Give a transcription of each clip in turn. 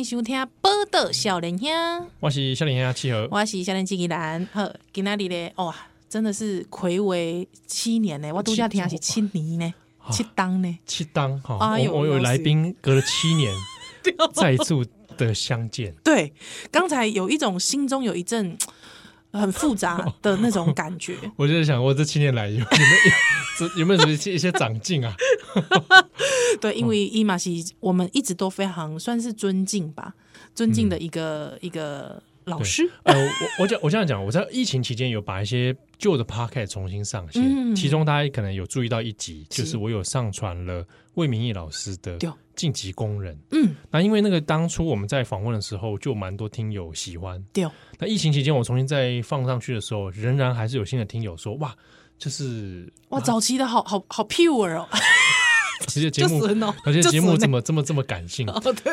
迎收听《报道少年兄》，我是少年兄七和，我是少年机器人。好，今日呢，哇，真的是暌违七年呢，我度假听是七年呢，七当呢，七当哈。哎、我我有来宾隔了七年 再度的相见。对，刚才有一种心中有一阵。很复杂的那种感觉，我就在想，我这七年来有有没有有没有什么一些长进啊？对，因为伊玛西，我们一直都非常算是尊敬吧，尊敬的一个、嗯、一个老师。呃，我我讲我这样讲，我在疫情期间有把一些旧的 podcast 重新上线，嗯、其中大家可能有注意到一集，就是我有上传了魏明义老师的。晋级工人，嗯，那因为那个当初我们在访问的时候，就蛮多听友喜欢。对，那疫情期间我重新再放上去的时候，仍然还是有新的听友说，哇，就是哇，早期的好好好 pure 哦，这些节目，而且节目这么这么这么感性，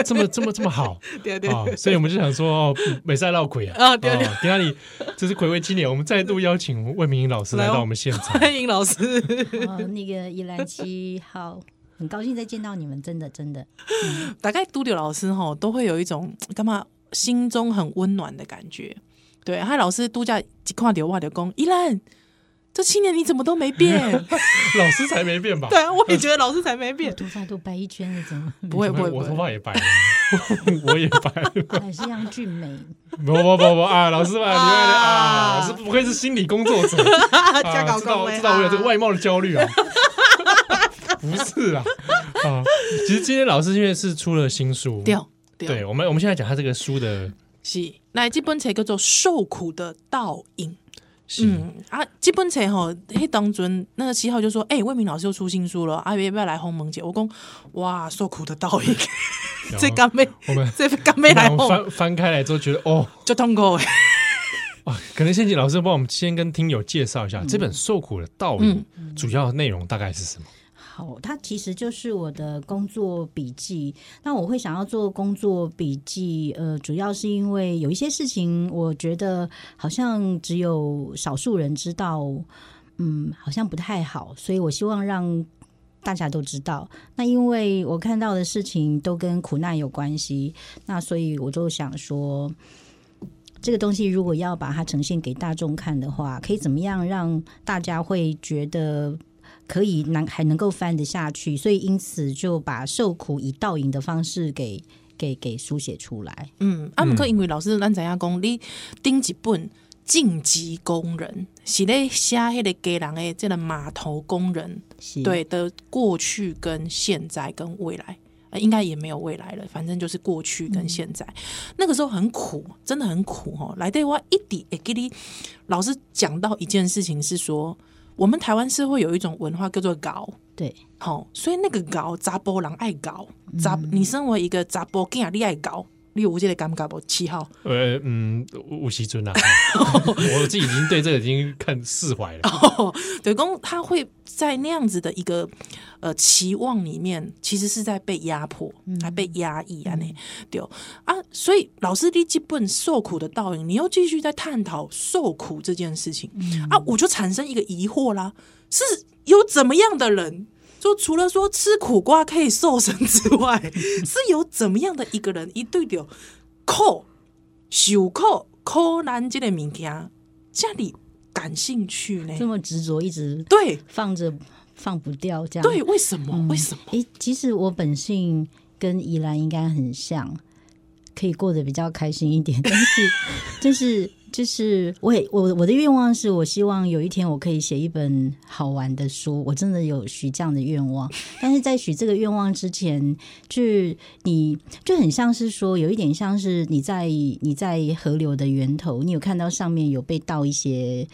这么这么这么好，对对，所以我们就想说，哦，美赛闹鬼啊，啊，对对，在那里，这是睽违七年，我们再度邀请魏明英老师来到我们现场，欢迎老师，哦，那个依兰七号。很高兴再见到你们，真的真的。嗯、大概都柳老师哈，都会有一种干嘛心中很温暖的感觉。对，还有老师度假一看到我就讲，依兰这七年你怎么都没变？老师才没变吧？对啊，我也觉得老师才没变。头发都白一圈了，怎么？不会不会，我头发也白了，我也白了，还是一样俊美。不不不不啊，老师们，啊，啊老师不愧是心理工作者，啊、知道知道我有这个外貌的焦虑啊。不是啊，啊，其实今天老师因为是出了新书，对，对，我们我们现在讲他这个书的，是，那这本册叫做《受苦的倒影》，嗯啊，基本册哈，嘿，当尊那个七号就说，哎、欸，魏明老师又出新书了，阿、啊、要不要来鸿蒙节？我讲，哇，受苦的倒影，这刚被，我们这刚被来翻翻开来之后觉得，哦，就痛苦，哇，可能先请老师帮我们先跟听友介绍一下、嗯、这本《受苦的倒影》主要内容大概是什么？好，它其实就是我的工作笔记。那我会想要做工作笔记，呃，主要是因为有一些事情，我觉得好像只有少数人知道，嗯，好像不太好，所以我希望让大家都知道。那因为我看到的事情都跟苦难有关系，那所以我就想说，这个东西如果要把它呈现给大众看的话，可以怎么样让大家会觉得。可以能还能够翻得下去，所以因此就把受苦以倒影的方式给给给书写出来。嗯，阿姆克因为老师咱知影讲，你顶一本晋级工人是咧写迄个家人的这个码头工人，对的过去跟现在跟未来，应该也没有未来了，反正就是过去跟现在。嗯、那个时候很苦，真的很苦哦。来对我一点会给你老师讲到一件事情是说。我们台湾社会有一种文化叫做搞，对，好、哦，所以那个搞杂波人爱搞，杂、嗯、你身为一个查甫囝，你爱搞，你有这个感觉不？七号，呃，嗯，吴锡尊啊，我自己已经对这个已经看释怀了。哦、对公他会在那样子的一个呃期望里面，其实是在被压迫，嗯、还被压抑啊，那对啊，所以老师你基本受苦的倒影，你又继续在探讨受苦这件事情、嗯、啊，我就产生一个疑惑啦，是有怎么样的人？就除了说吃苦瓜可以瘦身之外，是有怎么样的一个人，一对的苦、受苦、苦难这个物件，家里感兴趣呢？这么执着，一直对放着放不掉，这样对？为什么？嗯、为什么？诶，其实我本性跟宜兰应该很像，可以过得比较开心一点，但是 就是。就是我也我我的愿望是我希望有一天我可以写一本好玩的书，我真的有许这样的愿望。但是在许这个愿望之前，就是你就很像是说，有一点像是你在你在河流的源头，你有看到上面有被倒一些。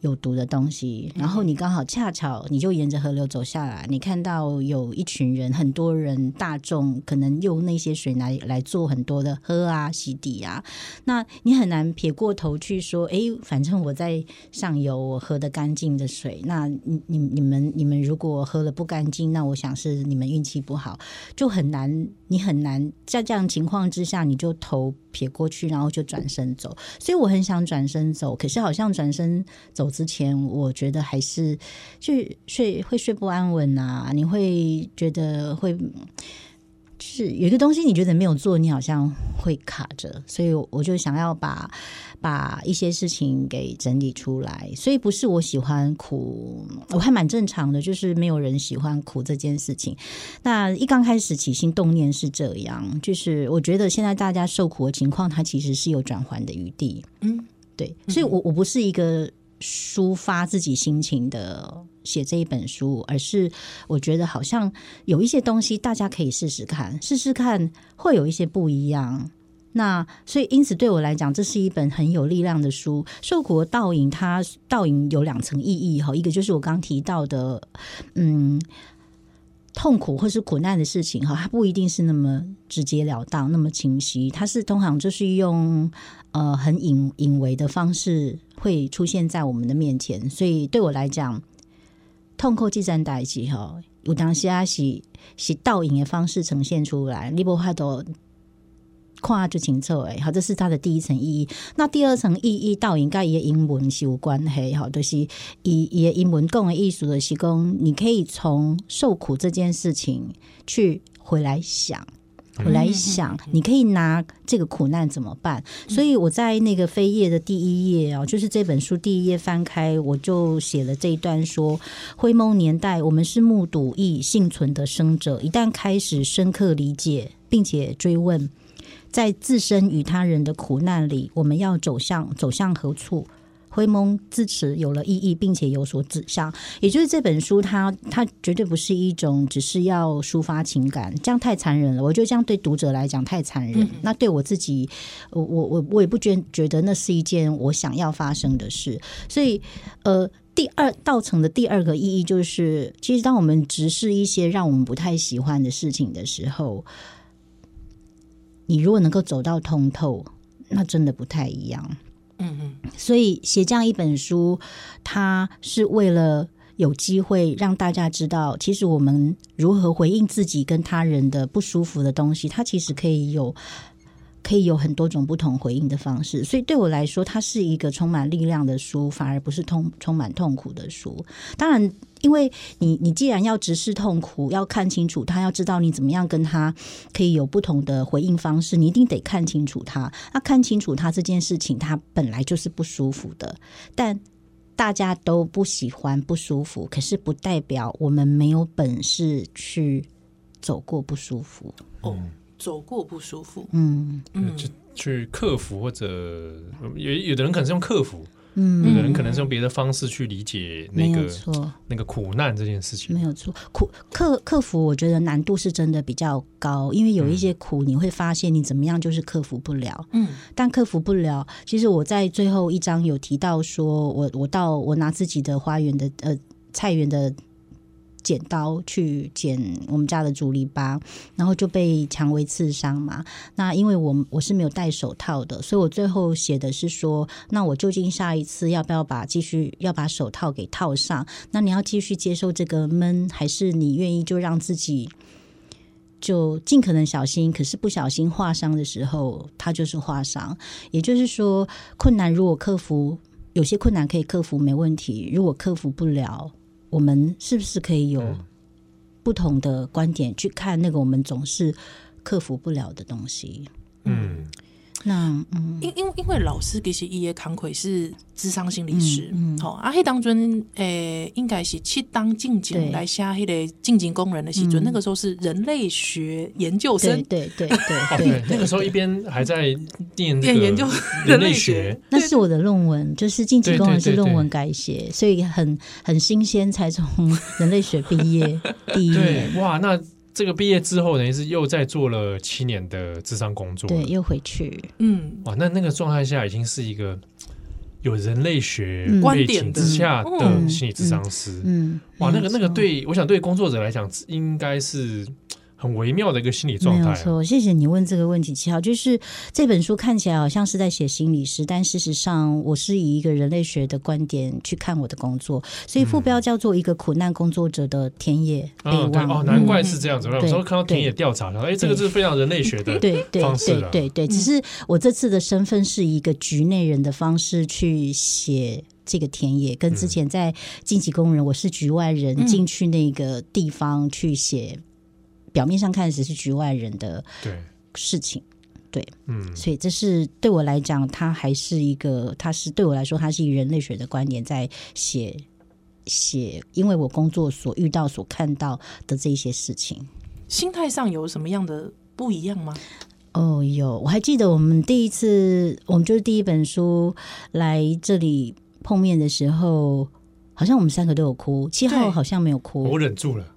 有毒的东西，然后你刚好恰巧你就沿着河流走下来，你看到有一群人，很多人大众可能用那些水来来做很多的喝啊、洗底啊，那你很难撇过头去说，哎，反正我在上游我喝的干净的水，那你你你们你们如果喝了不干净，那我想是你们运气不好，就很难，你很难在这样情况之下，你就头撇过去，然后就转身走。所以我很想转身走，可是好像转身走。走之前，我觉得还是就睡会睡不安稳啊，你会觉得会。就是有一个东西，你觉得没有做，你好像会卡着，所以我就想要把把一些事情给整理出来。所以不是我喜欢苦，我还蛮正常的，就是没有人喜欢苦这件事情。那一刚开始起心动念是这样，就是我觉得现在大家受苦的情况，它其实是有转圜的余地。嗯，对，所以我我不是一个抒发自己心情的。写这一本书，而是我觉得好像有一些东西大家可以试试看，试试看会有一些不一样。那所以因此对我来讲，这是一本很有力量的书。受苦的倒影，它倒影有两层意义哈，一个就是我刚提到的，嗯，痛苦或是苦难的事情哈，它不一定是那么直截了当、那么清晰，它是通常就是用呃很隐隐微的方式会出现在我们的面前。所以对我来讲，痛苦这件代际哈，有当时啊是是倒影的方式呈现出来，你无法度看就清楚诶。好，这是它的第一层意义。那第二层意义，倒影跟伊的英文是有关系哈，就是伊伊的英文共的艺术的是讲，你可以从受苦这件事情去回来想。我来想，你可以拿这个苦难怎么办？所以我在那个扉页的第一页哦，就是这本书第一页翻开，我就写了这一段说：灰蒙年代，我们是目睹义幸存的生者，一旦开始深刻理解并且追问，在自身与他人的苦难里，我们要走向走向何处？灰蒙自此有了意义，并且有所指向。也就是这本书它，它它绝对不是一种只是要抒发情感，这样太残忍了。我觉得这样对读者来讲太残忍。嗯、那对我自己，我我我我也不觉觉得那是一件我想要发生的事。所以，呃，第二道成的第二个意义就是，其实当我们直视一些让我们不太喜欢的事情的时候，你如果能够走到通透，那真的不太一样。嗯嗯，所以写这样一本书，它是为了有机会让大家知道，其实我们如何回应自己跟他人的不舒服的东西，它其实可以有。可以有很多种不同回应的方式，所以对我来说，它是一个充满力量的书，反而不是痛充满痛苦的书。当然，因为你你既然要直视痛苦，要看清楚他，要知道你怎么样跟他可以有不同的回应方式，你一定得看清楚他。那看清楚他这件事情，他本来就是不舒服的，但大家都不喜欢不舒服，可是不代表我们没有本事去走过不舒服。哦。走过不舒服，嗯。嗯，就去克服，或者有有的人可能是用克服，嗯，有的人可能是用别的方式去理解那个错。那个苦难这件事情，没有错。苦克克服，我觉得难度是真的比较高，因为有一些苦你会发现你怎么样就是克服不了，嗯，但克服不了。其实我在最后一章有提到说，我我到我拿自己的花园的呃菜园的。剪刀去剪我们家的竹篱笆，然后就被蔷薇刺伤嘛。那因为我我是没有戴手套的，所以我最后写的是说，那我究竟下一次要不要把继续要把手套给套上？那你要继续接受这个闷，还是你愿意就让自己就尽可能小心？可是不小心划伤的时候，它就是划伤。也就是说，困难如果克服，有些困难可以克服，没问题。如果克服不了，我们是不是可以有不同的观点去看那个我们总是克服不了的东西？嗯。那嗯，因因因为老师其实伊的康奎是智商心理师，嗯，好、嗯，啊，迄当阵诶，应该是去当进景来下迄个进景工人的时阵，那个时候是人类学研究生，对对对对，那个时候一边还在念念研究人类 学，那是我的论文，就是进景工人是论文改写，所以很很新鲜，才从人类学毕业 第一年，哇，那。这个毕业之后，等于是又在做了七年的智商工作，对，又回去，嗯，哇，那那个状态下已经是一个有人类学背景之下的心理智商师，嗯，嗯，嗯，哇，那个那个对，我想对工作者来讲，应该是。很微妙的一个心理状态。没有错，谢谢你问这个问题，七号。就是这本书看起来好像是在写心理师，但事实上我是以一个人类学的观点去看我的工作，所以副标叫做一个苦难工作者的田野备忘。嗯对。哦，难怪是这样子。有时候看到田野调查，然后哎，这个是非常人类学的对对。对对对，只是我这次的身份是一个局内人的方式去写。这个田野，跟之前在晋级工人，我是局外人进去那个地方去写，表面上看只是局外人的事情。对，嗯，所以这是对我来讲，它还是一个，它是对我来说，它是以人类学的观点在写写，因为我工作所遇到、所看到的这些事情，心态上有什么样的不一样吗？哦，有，我还记得我们第一次，我们就是第一本书来这里碰面的时候。好像我们三个都有哭，七号好像没有哭，我忍住了。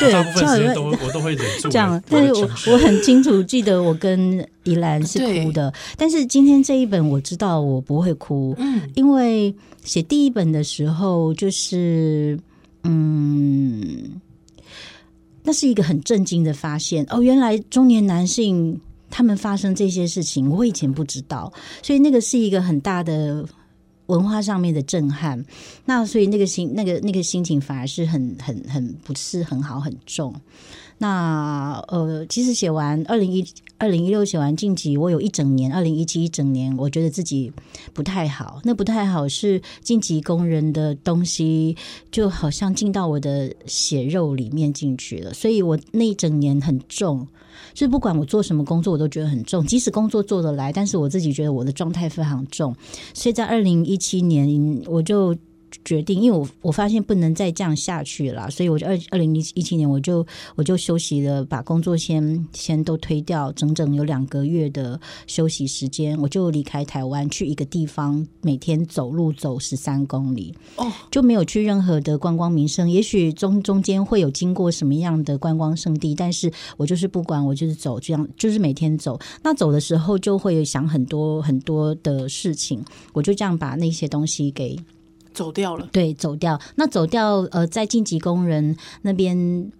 对，大部分时间都我都会忍住。这样，但是我我很清楚记得我跟宜兰是哭的，但是今天这一本我知道我不会哭，嗯，因为写第一本的时候就是，嗯，那是一个很震惊的发现哦，原来中年男性他们发生这些事情，我以前不知道，所以那个是一个很大的。文化上面的震撼，那所以那个心那个那个心情反而是很很很不是很好很重。那呃，其实写完二零一二零一六写完晋级，我有一整年，二零一七一整年，我觉得自己不太好。那不太好是晋级工人的东西，就好像进到我的血肉里面进去了，所以我那一整年很重。就是不管我做什么工作，我都觉得很重。即使工作做得来，但是我自己觉得我的状态非常重。所以在二零一七年，我就。决定，因为我我发现不能再这样下去了，所以我就二二零一七年我就我就休息了，把工作先先都推掉，整整有两个月的休息时间，我就离开台湾去一个地方，每天走路走十三公里，哦，就没有去任何的观光名胜，也许中中间会有经过什么样的观光圣地，但是我就是不管，我就是走这样，就是每天走。那走的时候就会想很多很多的事情，我就这样把那些东西给。走掉了，对，走掉。那走掉，呃，在晋级工人那边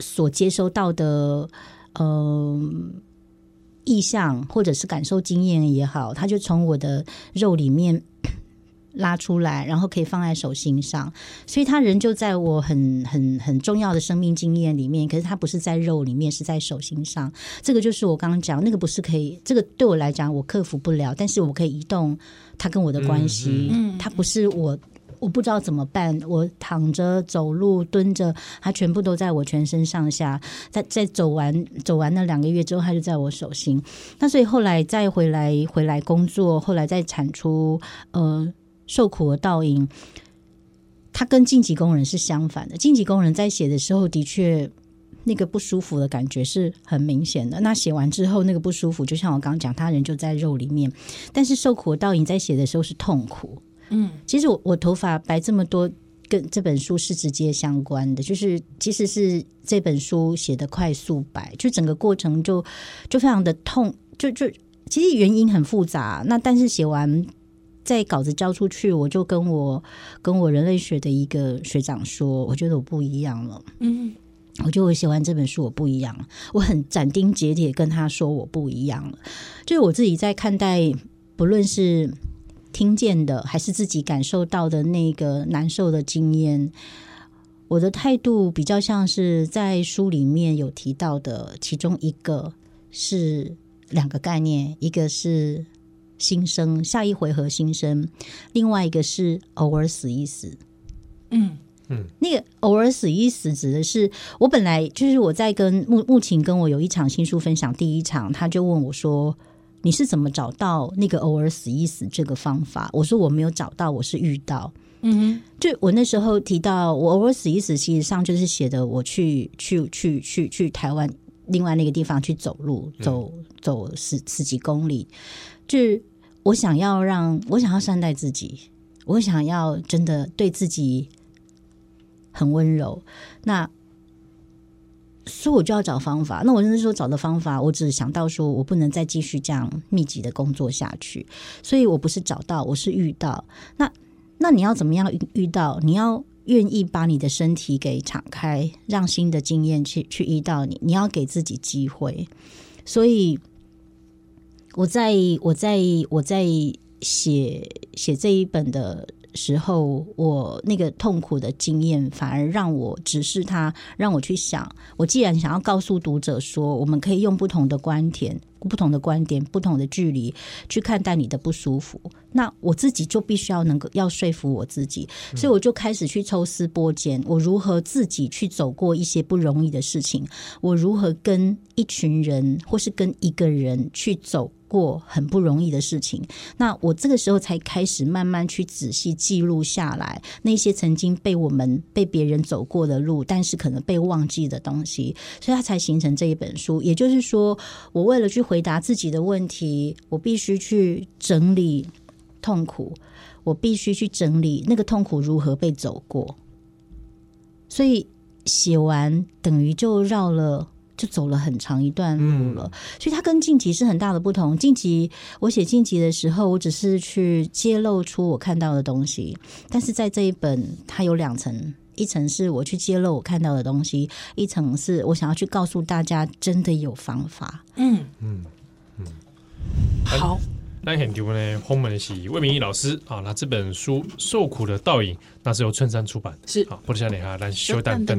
所接收到的，呃，意向或者是感受经验也好，他就从我的肉里面 拉出来，然后可以放在手心上。所以他人就在我很很很重要的生命经验里面，可是他不是在肉里面，是在手心上。这个就是我刚刚讲那个，不是可以，这个对我来讲我克服不了，但是我可以移动他跟我的关系。嗯，他不是我。我不知道怎么办，我躺着、走路、蹲着，他全部都在我全身上下。在在走完走完那两个月之后，他就在我手心。那所以后来再回来回来工作，后来再产出呃受苦的倒影。他跟晋级工人是相反的。晋级工人在写的时候，的确那个不舒服的感觉是很明显的。那写完之后，那个不舒服，就像我刚讲，他人就在肉里面。但是受苦的倒影在写的时候是痛苦。嗯，其实我我头发白这么多，跟这本书是直接相关的。就是其实是这本书写的快速白，就整个过程就就非常的痛，就就其实原因很复杂。那但是写完在稿子交出去，我就跟我跟我人类学的一个学长说，我觉得我不一样了。嗯，我觉得我写完这本书我不一样了，我很斩钉截铁跟他说我不一样了。就是我自己在看待，不论是。听见的还是自己感受到的那个难受的经验，我的态度比较像是在书里面有提到的，其中一个是两个概念，一个是新生，下一回合新生，另外一个是偶尔死一死。嗯嗯，那个偶尔死一死指的是我本来就是我在跟木木琴跟我有一场新书分享，第一场他就问我说。你是怎么找到那个偶尔死一死这个方法？我说我没有找到，我是遇到。嗯哼，就我那时候提到我偶尔死一死，其实上就是写的我去去去去去台湾另外那个地方去走路，走走十十几公里。就是我想要让我想要善待自己，我想要真的对自己很温柔。那。所以我就要找方法。那我那时候找的方法，我只想到说我不能再继续这样密集的工作下去。所以我不是找到，我是遇到。那那你要怎么样遇遇到？你要愿意把你的身体给敞开，让新的经验去去遇到你。你要给自己机会。所以我在我在我在写写这一本的时候，我那个痛苦的经验，反而让我直视它，让我去想。我既然想要告诉读者说，我们可以用不同的观点、不同的观点、不同的距离去看待你的不舒服，那我自己就必须要能够要说服我自己，所以我就开始去抽丝剥茧，我如何自己去走过一些不容易的事情，我如何跟一群人或是跟一个人去走。过很不容易的事情，那我这个时候才开始慢慢去仔细记录下来那些曾经被我们被别人走过的路，但是可能被忘记的东西，所以它才形成这一本书。也就是说，我为了去回答自己的问题，我必须去整理痛苦，我必须去整理那个痛苦如何被走过。所以写完等于就绕了。就走了很长一段路了，嗯、所以它跟晋级是很大的不同。晋级，我写晋级的时候，我只是去揭露出我看到的东西，但是在这一本，它有两层，一层是我去揭露我看到的东西，一层是我想要去告诉大家，真的有方法。嗯。嗯嗯，好。那很丢呢，后面是魏明义老师啊，那这本书《受苦的倒影》，那是由春山出版，是。好，不能下脸哈，来修蛋炖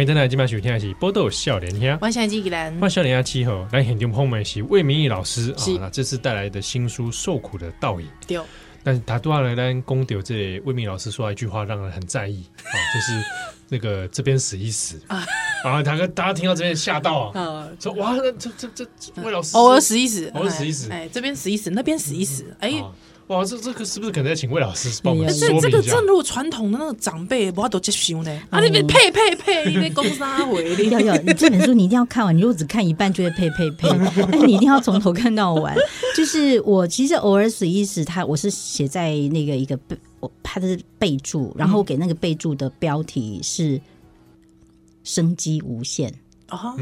欢迎大家今晚收听的是《波豆笑脸兄》，我是纪兰，欢迎笑脸兄七号来很多朋友们是魏明义老师啊，那这次带来的新书《受苦的倒影》。对，但是他多少人公丢这魏明老师说一句话，让人很在意啊，就是那个这边死一死。啊，然后他跟大家听到这边吓到啊，说哇，这这这魏老师。偶尔死一死，偶尔死一死，哎，这边死一死，那边死一死，哎。哇，这这个是不是可能要请魏老师帮我们说明一下？这这个正如传统的那个长辈，不要都接受呢。啊，那边呸呸呸，那边公杀回的。要要，你这本书你一定要看完，你如果只看一半就会呸呸呸。那你一定要从头看到完。就是我其实偶尔死一死，他我是写在那个一个备，我他的备注，然后给那个备注的标题是“生机无限”。哦，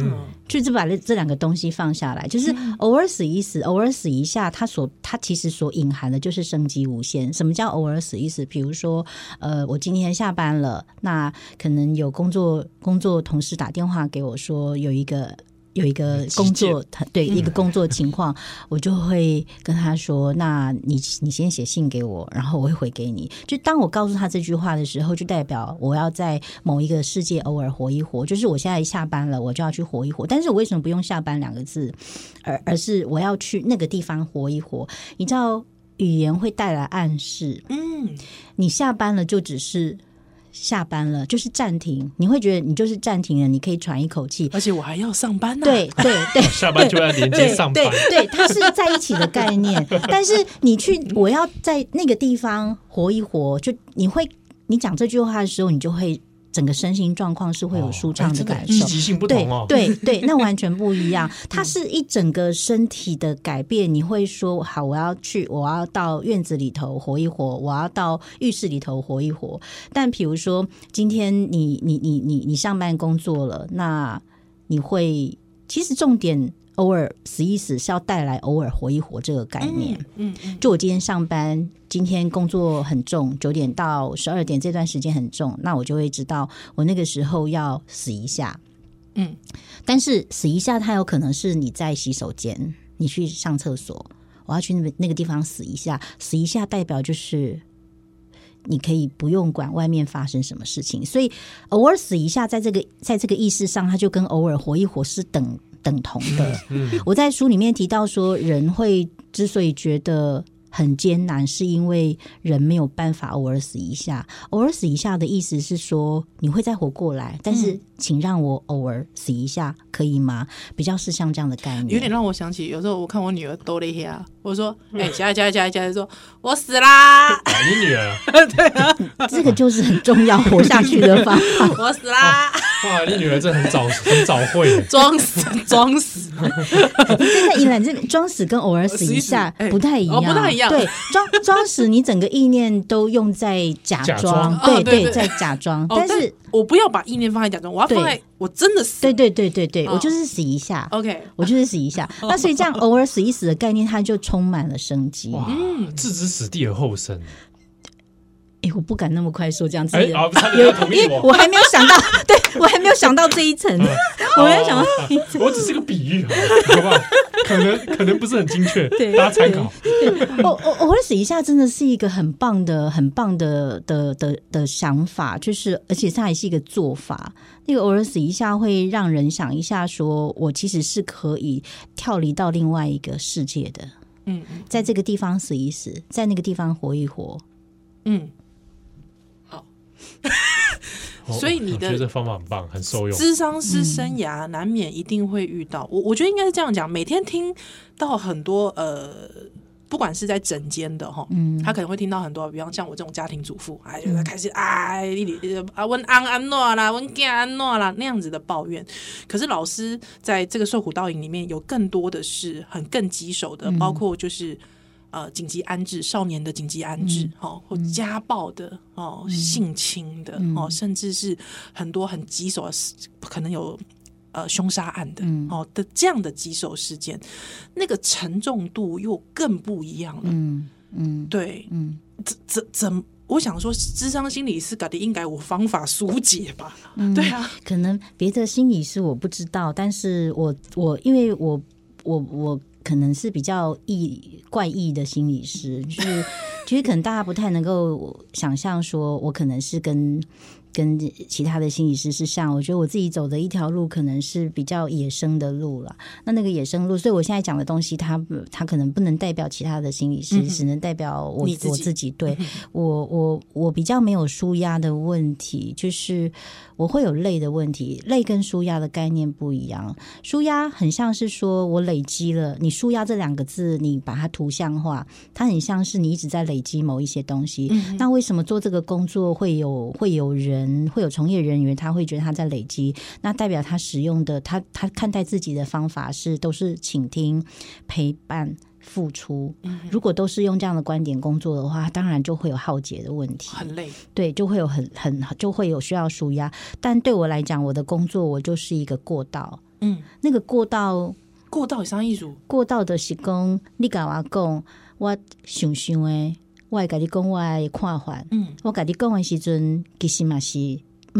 就是把这这两个东西放下来，就是偶尔死一死，偶尔死一下，它所它其实所隐含的就是生机无限。什么叫偶尔死一死？比如说，呃，我今天下班了，那可能有工作工作同事打电话给我说有一个。有一个工作，对一个工作情况，我就会跟他说：“那你你先写信给我，然后我会回给你。”就当我告诉他这句话的时候，就代表我要在某一个世界偶尔活一活。就是我现在下班了，我就要去活一活。但是我为什么不用“下班”两个字，而而是我要去那个地方活一活？你知道，语言会带来暗示。嗯，你下班了就只是。下班了就是暂停，你会觉得你就是暂停了，你可以喘一口气。而且我还要上班呢、啊。对对对，下班就要连接上班。对，对，对，它是在一起的概念。但是你去，我要在那个地方活一活，就你会，你讲这句话的时候，你就会。整个身心状况是会有舒畅的感受，积极性不同哦。对对对，那完全不一样。它是一整个身体的改变。你会说好，我要去，我要到院子里头活一活，我要到浴室里头活一活。但比如说，今天你你你你你上班工作了，那你会其实重点。偶尔死一死是要带来偶尔活一活这个概念。嗯，就我今天上班，今天工作很重，九点到十二点这段时间很重，那我就会知道我那个时候要死一下。嗯，但是死一下，它有可能是你在洗手间，你去上厕所，我要去那个那个地方死一下，死一下代表就是你可以不用管外面发生什么事情，所以偶尔死一下，在这个在这个意识上，它就跟偶尔活一活是等等同的。我在书里面提到说，人会之所以觉得。很艰难，是因为人没有办法偶尔死一下。偶尔死一下的意思是说，你会再活过来，但是请让我偶尔死一下，可以吗？比较是像这样的概念。有点让我想起，有时候我看我女儿多了一下，我说：“哎，加加加加，说我死啦！”你女儿？对啊，这个就是很重要活下去的方法。我死啦！哇，你女儿这很早很早会装死装死。现在依然这个装死跟偶尔死一下不太一样，不太一样。对，装装死，你整个意念都用在假装，对对，在假装。但是我不要把意念放在假装，我要放在我真的死。对对对对对，我就是死一下。OK，我就是死一下。那所以这样偶尔死一死的概念，它就充满了生机。嗯，置之死地而后生。哎，我不敢那么快说这样子，哎，因为我还没有想到，对我还没有想到这一层，我没有想到，我只是个比喻，好不好？可能可能不是很精确，大家参考。偶偶偶尔死一下，真的是一个很棒的、很棒的的的的想法，就是而且它还是一个做法。那个偶尔死一下，会让人想一下，说我其实是可以跳离到另外一个世界的。嗯，在这个地方死一死，在那个地方活一活。嗯。所以你的觉得方法很棒，很受用。咨商师生涯难免一定会遇到，我我觉得应该是这样讲。每天听到很多呃，不管是在整间的哈，嗯，他可能会听到很多，比方像我这种家庭主妇，哎，就开始哎，啊，温安安诺啦，温干安诺啦那样子的抱怨。可是老师在这个受苦倒影里面有更多的是很更棘手的，包括就是。呃，紧急安置少年的紧急安置，哦、嗯，或家暴的，哦，嗯、性侵的，哦、嗯，甚至是很多很棘手的，可能有呃凶杀案的，嗯、哦的这样的棘手事件，那个沉重度又更不一样了。嗯嗯，对，嗯，怎怎怎，我想说，智商心理师搞的应该有方法疏解吧？嗯、对啊，可能别的心理师我不知道，但是我我因为我我我。可能是比较异怪异的心理师，就是其实 可能大家不太能够想象，说我可能是跟。跟其他的心理师是像，我觉得我自己走的一条路可能是比较野生的路了。那那个野生路，所以我现在讲的东西，它它可能不能代表其他的心理师，嗯、只能代表我自我自己。对、我我我比较没有舒压的问题，就是我会有累的问题。累跟舒压的概念不一样。舒压很像是说我累积了，你舒压这两个字，你把它图像化，它很像是你一直在累积某一些东西。嗯、那为什么做这个工作会有会有？人会有从业人员，他会觉得他在累积，那代表他使用的他他看待自己的方法是都是倾听、陪伴、付出。嗯、如果都是用这样的观点工作的话，当然就会有耗竭的问题，很累。对，就会有很很就会有需要舒压。但对我来讲，我的工作我就是一个过道。嗯，那个过道过道有啥意思？过道的是讲你跟我讲，我想想诶。我跟你讲，我的看法。嗯，我跟你讲的时阵，其实嘛是，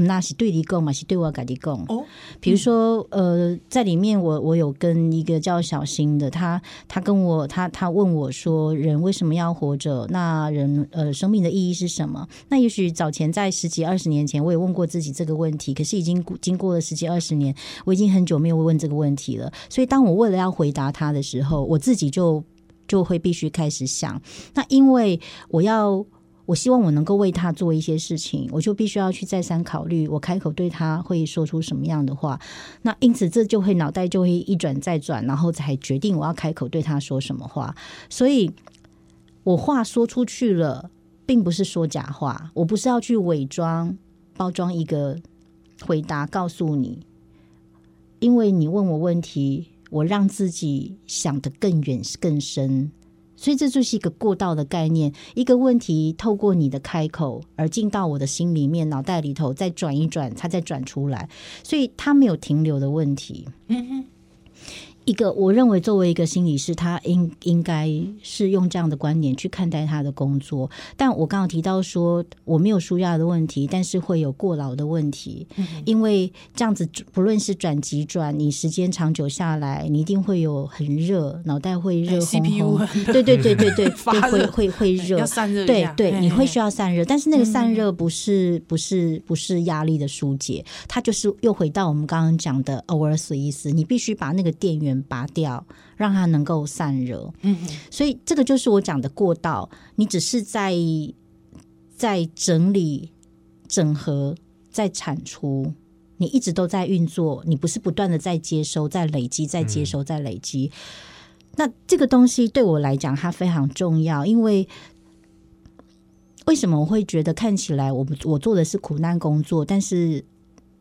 那是对你讲嘛是对我跟你讲。哦，比如说，呃，在里面我我有跟一个叫小新的，他他跟我他他问我说，人为什么要活着？那人呃生命的意义是什么？那也许早前在十几二十年前，我也问过自己这个问题，可是已经经过了十几二十年，我已经很久没有问这个问题了。所以当我为了要回答他的时候，我自己就。就会必须开始想，那因为我要，我希望我能够为他做一些事情，我就必须要去再三考虑，我开口对他会说出什么样的话。那因此，这就会脑袋就会一转再转，然后才决定我要开口对他说什么话。所以，我话说出去了，并不是说假话，我不是要去伪装、包装一个回答告诉你，因为你问我问题。我让自己想得更远、更深，所以这就是一个过道的概念。一个问题透过你的开口而进到我的心里面、脑袋里头，再转一转，它再转出来，所以它没有停留的问题。一个，我认为作为一个心理师，他应应该是用这样的观点去看待他的工作。但我刚刚提到说，我没有舒压的问题，但是会有过劳的问题，嗯、因为这样子不论是转急转，你时间长久下来，你一定会有很热，脑袋会热烘烘，对对对对对，发热。会会会热，要散热，对对，你会需要散热，但是那个散热不是不是不是压力的疏解，它就是又回到我们刚刚讲的偶尔死一死，你必须把那个电源。拔掉，让它能够散热。嗯，所以这个就是我讲的过道。你只是在在整理、整合、在产出，你一直都在运作。你不是不断的在接收、在累积、在接收、在累积。嗯。那这个东西对我来讲，它非常重要。因为为什么我会觉得看起来我我做的是苦难工作，但是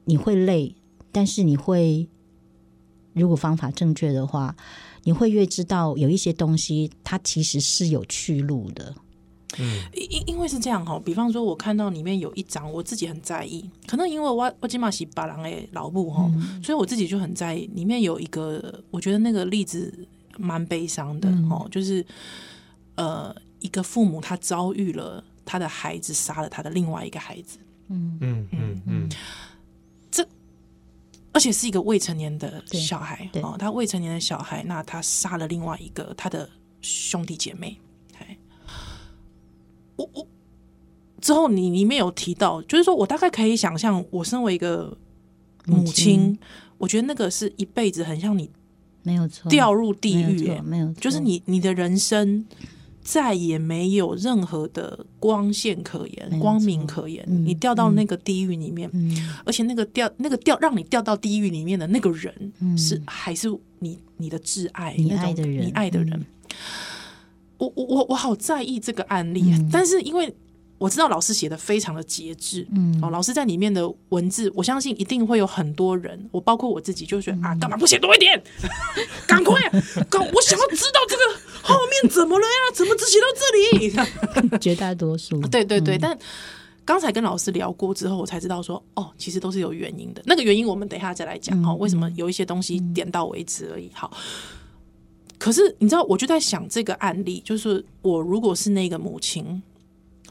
你会累，但是你会。如果方法正确的话，你会越知道有一些东西，它其实是有去路的。嗯，因因为是这样哈，比方说，我看到里面有一章，我自己很在意，可能因为我我起码是巴郎诶老布哈，所以我自己就很在意。里面有一个，我觉得那个例子蛮悲伤的哦，嗯、就是呃，一个父母他遭遇了他的孩子杀了他的另外一个孩子。嗯嗯嗯嗯。而且是一个未成年的小孩哦，他未成年的小孩，那他杀了另外一个他的兄弟姐妹。我我之后你里面有提到，就是说我大概可以想象，我身为一个母亲，我觉得那个是一辈子很像你没有错掉入地狱，没有，就是你你的人生。再也没有任何的光线可言，光明可言。嗯、你掉到那个地狱里面，嗯、而且那个掉那个掉让你掉到地狱里面的那个人，嗯、是还是你你的挚爱，你爱的人，你爱的人。嗯、我我我我好在意这个案例，嗯、但是因为。我知道老师写的非常的节制，嗯，哦，老师在里面的文字，我相信一定会有很多人，我包括我自己，就觉得、嗯、啊，干嘛不写多一点？赶快啊！我想要知道这个后面怎么了呀？怎么只写到这里？绝大多数，对对对。嗯、但刚才跟老师聊过之后，我才知道说，哦，其实都是有原因的。那个原因我们等一下再来讲哦。嗯、为什么有一些东西点到为止而已？好。可是你知道，我就在想这个案例，就是我如果是那个母亲。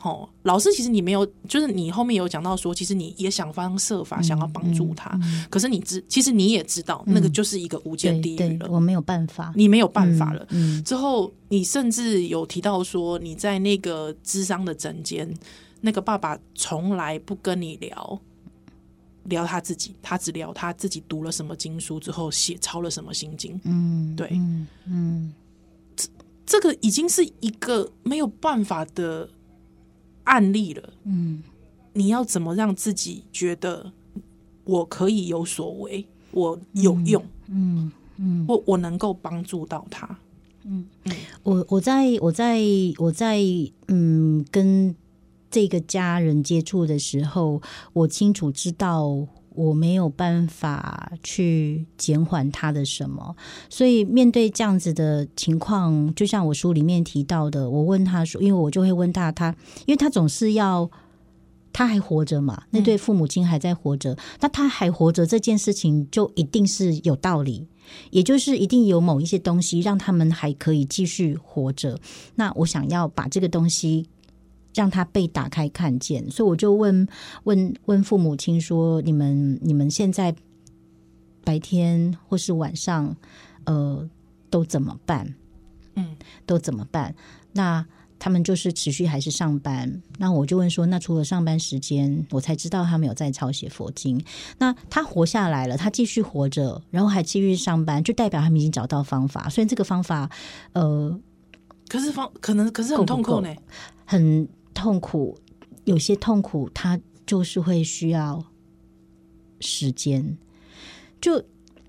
哦，老师，其实你没有，就是你后面有讲到说，其实你也想方设法想要帮助他，可是你知，其实你也知道，那个就是一个无间地狱了。我没有办法，你没有办法了。嗯嗯、之后，你甚至有提到说，你在那个智商的诊间，那个爸爸从来不跟你聊聊他自己，他只聊他自己读了什么经书之后写抄了什么心经。嗯，对，嗯，嗯这这个已经是一个没有办法的。案例了，嗯，你要怎么让自己觉得我可以有所为，我有用，嗯嗯，我、嗯、我能够帮助到他，嗯。嗯，我我在我在我在嗯跟这个家人接触的时候，我清楚知道。我没有办法去减缓他的什么，所以面对这样子的情况，就像我书里面提到的，我问他说，因为我就会问他，他因为他总是要他还活着嘛，那对父母亲还在活着，那他还活着这件事情就一定是有道理，也就是一定有某一些东西让他们还可以继续活着。那我想要把这个东西。让他被打开看见，所以我就问问问父母亲说：“你们你们现在白天或是晚上，呃，都怎么办？嗯，都怎么办？那他们就是持续还是上班？那我就问说：那除了上班时间，我才知道他们有在抄写佛经。那他活下来了，他继续活着，然后还继续上班，就代表他们已经找到方法。虽然这个方法，呃，可是方可能可是很痛苦呢，很。”痛苦，有些痛苦，它就是会需要时间。就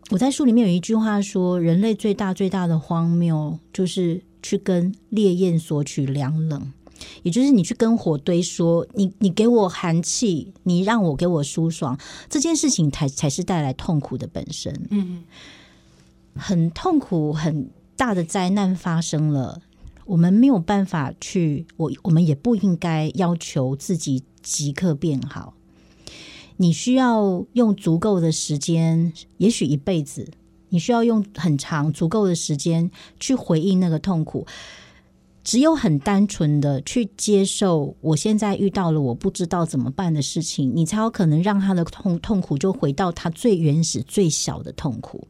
我在书里面有一句话说：“人类最大最大的荒谬，就是去跟烈焰索取凉冷。”也就是你去跟火堆说：“你你给我寒气，你让我给我舒爽。”这件事情才才是带来痛苦的本身。嗯，很痛苦，很大的灾难发生了。我们没有办法去，我我们也不应该要求自己即刻变好。你需要用足够的时间，也许一辈子，你需要用很长、足够的时间去回应那个痛苦。只有很单纯的去接受，我现在遇到了我不知道怎么办的事情，你才有可能让他的痛痛苦就回到他最原始、最小的痛苦。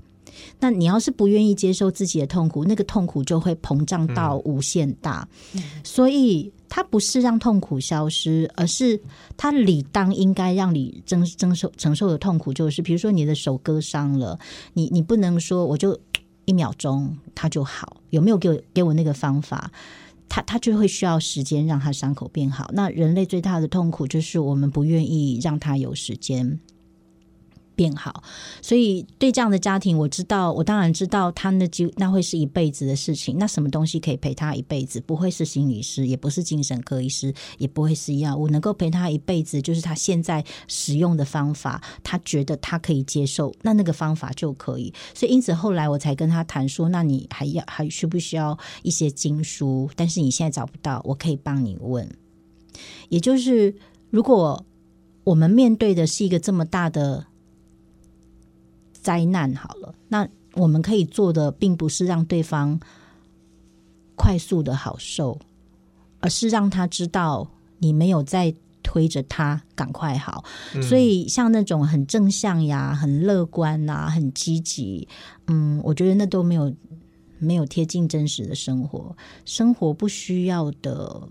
那你要是不愿意接受自己的痛苦，那个痛苦就会膨胀到无限大。嗯、所以，它不是让痛苦消失，而是它理当应该让你承承受承受的痛苦，就是比如说你的手割伤了，你你不能说我就一秒钟它就好，有没有给我给我那个方法？它它就会需要时间让它伤口变好。那人类最大的痛苦就是我们不愿意让它有时间。变好，所以对这样的家庭，我知道，我当然知道，他那就那会是一辈子的事情。那什么东西可以陪他一辈子？不会是心理师，也不是精神科医师，也不会是药物。能够陪他一辈子，就是他现在使用的方法，他觉得他可以接受，那那个方法就可以。所以，因此后来我才跟他谈说，那你还要还需不需要一些经书？但是你现在找不到，我可以帮你问。也就是，如果我们面对的是一个这么大的。灾难好了，那我们可以做的并不是让对方快速的好受，而是让他知道你没有在推着他赶快好。嗯。所以像那种很正向呀、很乐观呐、很积极，嗯，我觉得那都没有没有贴近真实的生活。生活不需要的。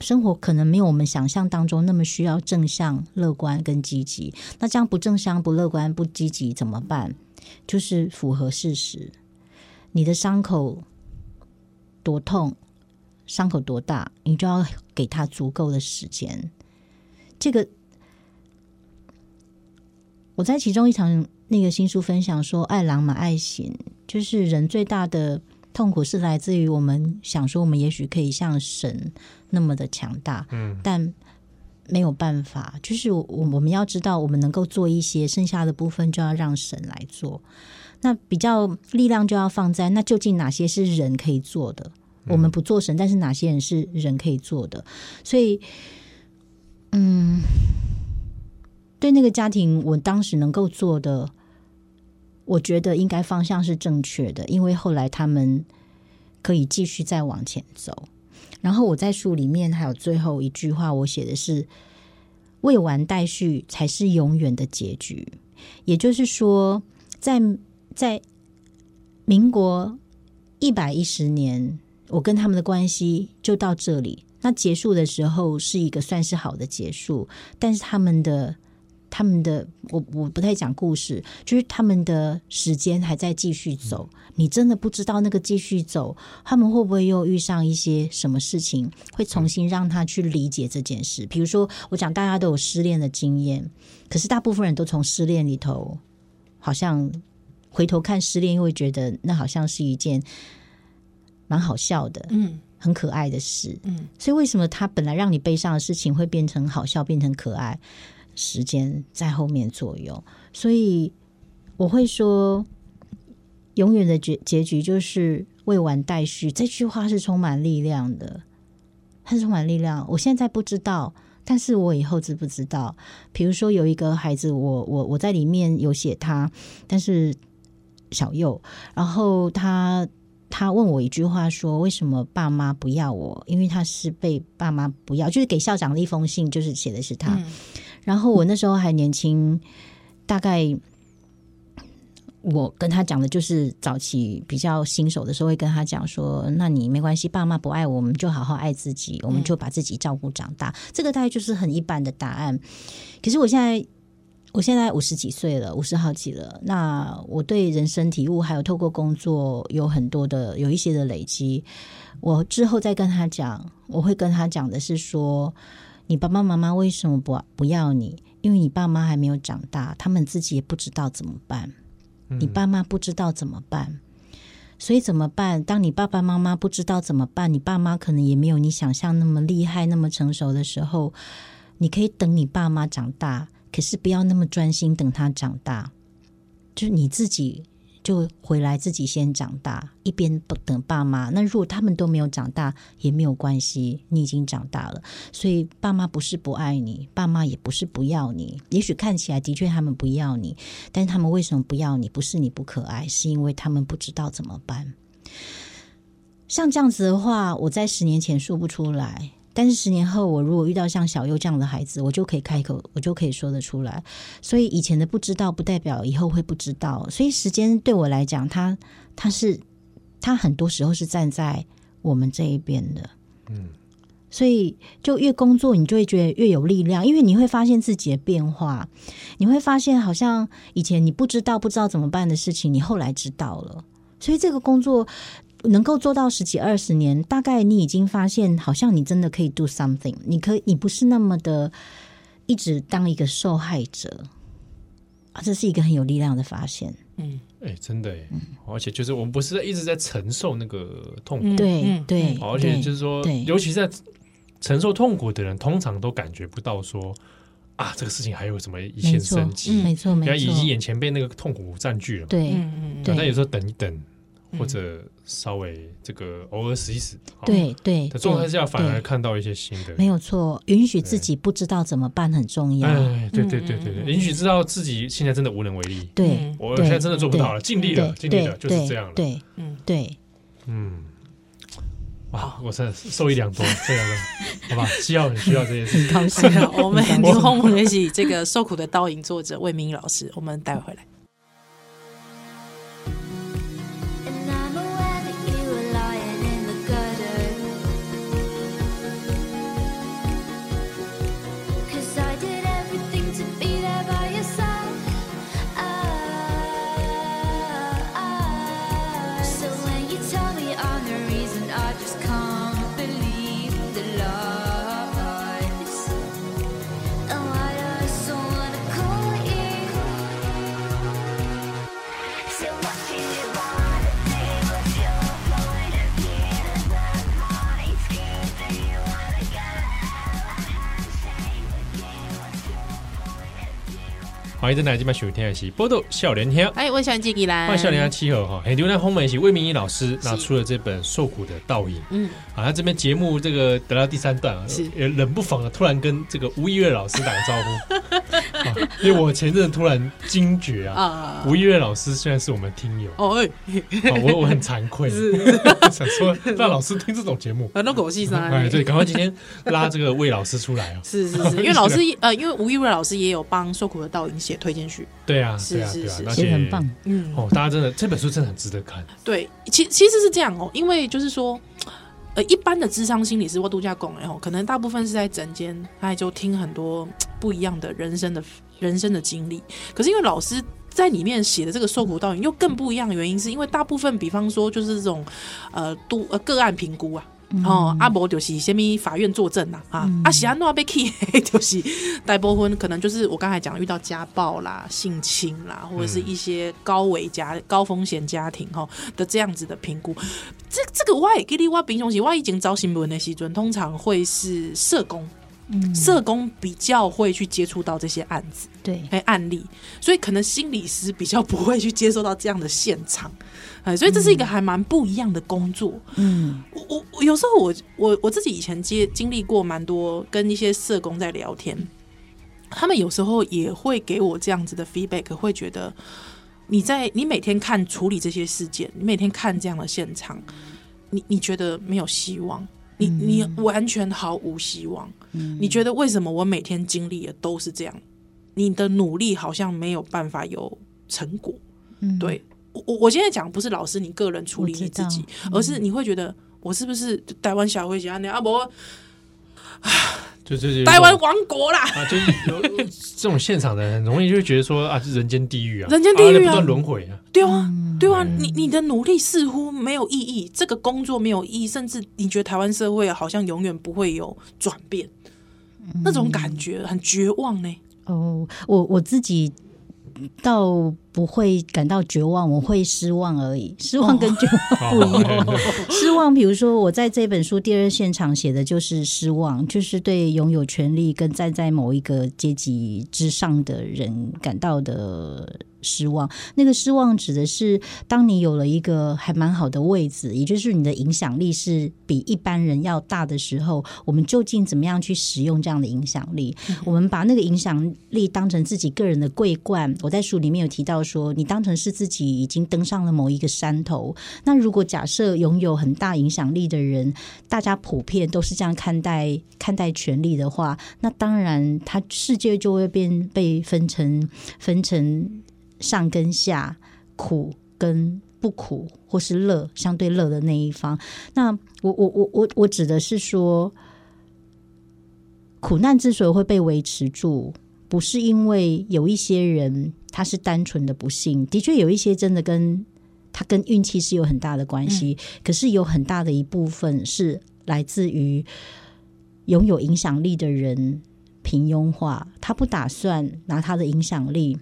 生活可能没有我们想象当中那么需要正向、乐观跟积极。那这样不正向、不乐观、不积极怎么办？就是符合事实。你的伤口多痛，伤口多大，你就要给他足够的时间。这个我在其中一场那个新书分享说：“爱狼嘛，爱行，就是人最大的。”痛苦是来自于我们想说，我们也许可以像神那么的强大，嗯，但没有办法。就是我我们要知道，我们能够做一些，剩下的部分就要让神来做。那比较力量就要放在那究竟哪些是人可以做的？我们不做神，但是哪些人是人可以做的？所以，嗯，对那个家庭，我当时能够做的。我觉得应该方向是正确的，因为后来他们可以继续再往前走。然后我在书里面还有最后一句话，我写的是“未完待续才是永远的结局”。也就是说，在在民国一百一十年，我跟他们的关系就到这里。那结束的时候是一个算是好的结束，但是他们的。他们的我我不太讲故事，就是他们的时间还在继续走。你真的不知道那个继续走，他们会不会又遇上一些什么事情，会重新让他去理解这件事。比如说，我讲大家都有失恋的经验，可是大部分人都从失恋里头，好像回头看失恋，又会觉得那好像是一件蛮好笑的，嗯，很可爱的事，嗯。所以为什么他本来让你悲伤的事情会变成好笑，变成可爱？时间在后面作用，所以我会说，永远的结结局就是未完待续。这句话是充满力量的，它充满力量。我现在不知道，但是我以后知不知道？比如说有一个孩子，我我我在里面有写他，但是小右，然后他他问我一句话说，为什么爸妈不要我？因为他是被爸妈不要，就是给校长的一封信，就是写的是他。然后我那时候还年轻，大概我跟他讲的就是早期比较新手的时候，会跟他讲说：“那你没关系，爸妈不爱我们，就好好爱自己，我们就把自己照顾长大。”这个大概就是很一般的答案。可是我现在，我现在五十几岁了，五十好几了。那我对人生体悟，还有透过工作有很多的有一些的累积。我之后再跟他讲，我会跟他讲的是说。你爸爸妈妈为什么不不要你？因为你爸妈还没有长大，他们自己也不知道怎么办。你爸妈不知道怎么办，所以怎么办？当你爸爸妈妈不知道怎么办，你爸妈可能也没有你想象那么厉害、那么成熟的时候，你可以等你爸妈长大，可是不要那么专心等他长大，就是你自己。就回来自己先长大，一边不等爸妈。那如果他们都没有长大也没有关系，你已经长大了。所以爸妈不是不爱你，爸妈也不是不要你。也许看起来的确他们不要你，但是他们为什么不要你？不是你不可爱，是因为他们不知道怎么办。像这样子的话，我在十年前说不出来。但是十年后，我如果遇到像小优这样的孩子，我就可以开口，我就可以说得出来。所以以前的不知道，不代表以后会不知道。所以时间对我来讲，他他是他很多时候是站在我们这一边的。嗯，所以就越工作，你就会觉得越有力量，因为你会发现自己的变化，你会发现好像以前你不知道、不知道怎么办的事情，你后来知道了。所以这个工作。能够做到十几二十年，大概你已经发现，好像你真的可以 do something。你可以，你不是那么的一直当一个受害者啊，这是一个很有力量的发现。嗯，哎、欸，真的哎，而且就是我们不是一直在承受那个痛苦，嗯、对对，而且就是说，尤其在承受痛苦的人，通常都感觉不到说啊，这个事情还有什么一线生机？没错，没错，已经眼前被那个痛苦占据了。对，嗯嗯，但有时候等一等。或者稍微这个偶尔死一死，对对，的状态下反而看到一些新的，没有错。允许自己不知道怎么办很重要。哎，对对对对对，允许知道自己现在真的无能为力。对，我现在真的做不到了，尽力了，尽力了，就是这样了。对，嗯，对，嗯，哇，我是受益良多，这样的，好吧？需要很 需要这件事。很高兴，我们霓虹梦学习这个受苦的倒影作者魏明老师，我们待会回来。欢迎在来这边收听的是《波多笑连天》。哎，我想自己来，欢迎笑连天七和哈。很多人后面是魏明义老师拿出了这本受苦的倒影。嗯，好像这边节目这个得到第三段啊，是冷不防的突然跟这个吴一月老师打个招呼。因为我前阵突然惊觉啊，吴一瑞老师虽然是我们听友。哦，我我很惭愧，想说让老师听这种节目，很多狗戏三。哎，对，赶快今天拉这个魏老师出来啊。是是是，因为老师呃，因为吴一瑞老师也有帮受苦的倒影写。推荐序，对啊，是是是，而且很棒，嗯，哦，大家真的这本书真的很值得看。对，其其实是这样哦，因为就是说，呃，一般的智商心理师或度假工，然后可能大部分是在整间，他就听很多 不一样的人生的人生的经历。可是因为老师在里面写的这个受苦道又更不一样的原因，是因为大部分，比方说就是这种呃，都呃个案评估啊。哦，阿伯就是虾米法院作证啦，啊，阿喜安诺被气，就是大部分可能就是我刚才讲遇到家暴啦、性侵啦，或者是一些高危家、高风险家庭吼的这样子的评估。这这个我也给你，我平常时我已经找新闻的时阵，通常会是社工。嗯、社工比较会去接触到这些案子，对，哎，案例，所以可能心理师比较不会去接受到这样的现场，哎，所以这是一个还蛮不一样的工作。嗯，我我有时候我我我自己以前接经历过蛮多跟一些社工在聊天，他们有时候也会给我这样子的 feedback，会觉得你在你每天看处理这些事件，你每天看这样的现场，你你觉得没有希望。你你完全毫无希望，嗯，你觉得为什么我每天经历的都是这样？你的努力好像没有办法有成果。嗯，对我我现在讲不是老师你个人处理你自己，而是你会觉得我是不是台湾小会家那阿伯啊。就就是台湾王国啦！啊，就是有这种现场的人，很容易就会觉得说啊，是人间地狱啊，人间地狱啊，不断轮回啊，对啊，对啊，你你的努力似乎没有意义，这个工作没有意义，甚至你觉得台湾社会好像永远不会有转变，那种感觉很绝望呢。哦，我我自己倒不会感到绝望，我会失望而已。失望跟绝望不一样。哦、失望，比如说我在这本书第二现场写的就是失望，就是对拥有权利跟站在某一个阶级之上的人感到的。失望，那个失望指的是，当你有了一个还蛮好的位置，也就是你的影响力是比一般人要大的时候，我们究竟怎么样去使用这样的影响力？嗯、我们把那个影响力当成自己个人的桂冠。我在书里面有提到说，你当成是自己已经登上了某一个山头。那如果假设拥有很大影响力的人，大家普遍都是这样看待看待权力的话，那当然，他世界就会变被分成分成。上跟下，苦跟不苦，或是乐相对乐的那一方。那我我我我我指的是说，苦难之所以会被维持住，不是因为有一些人他是单纯的不幸，的确有一些真的跟他跟运气是有很大的关系。嗯、可是有很大的一部分是来自于拥有影响力的人平庸化，他不打算拿他的影响力。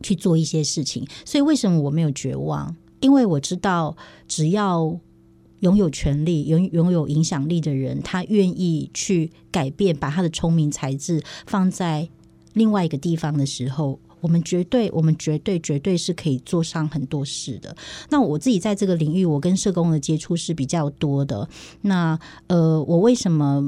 去做一些事情，所以为什么我没有绝望？因为我知道，只要拥有权力、拥拥有影响力的人，他愿意去改变，把他的聪明才智放在另外一个地方的时候，我们绝对、我们绝对、绝对是可以做上很多事的。那我自己在这个领域，我跟社工的接触是比较多的。那呃，我为什么？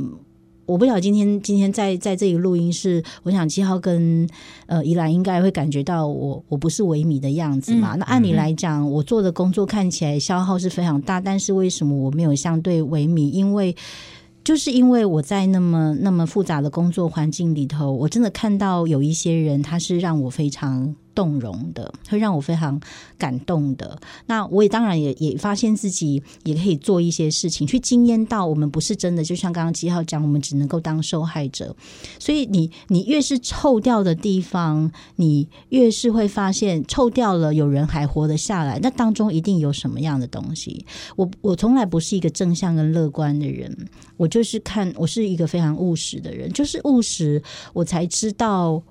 我不晓得今天今天在在这里录音是，我想七号跟呃宜兰应该会感觉到我我不是维米的样子嘛。嗯、那按理来讲，我做的工作看起来消耗是非常大，但是为什么我没有相对维米？因为就是因为我在那么那么复杂的工作环境里头，我真的看到有一些人，他是让我非常。动容的，会让我非常感动的。那我也当然也也发现自己也可以做一些事情，去经验到我们不是真的，就像刚刚七号讲，我们只能够当受害者。所以你你越是臭掉的地方，你越是会发现臭掉了，有人还活得下来，那当中一定有什么样的东西。我我从来不是一个正向跟乐观的人，我就是看我是一个非常务实的人，就是务实，我才知道。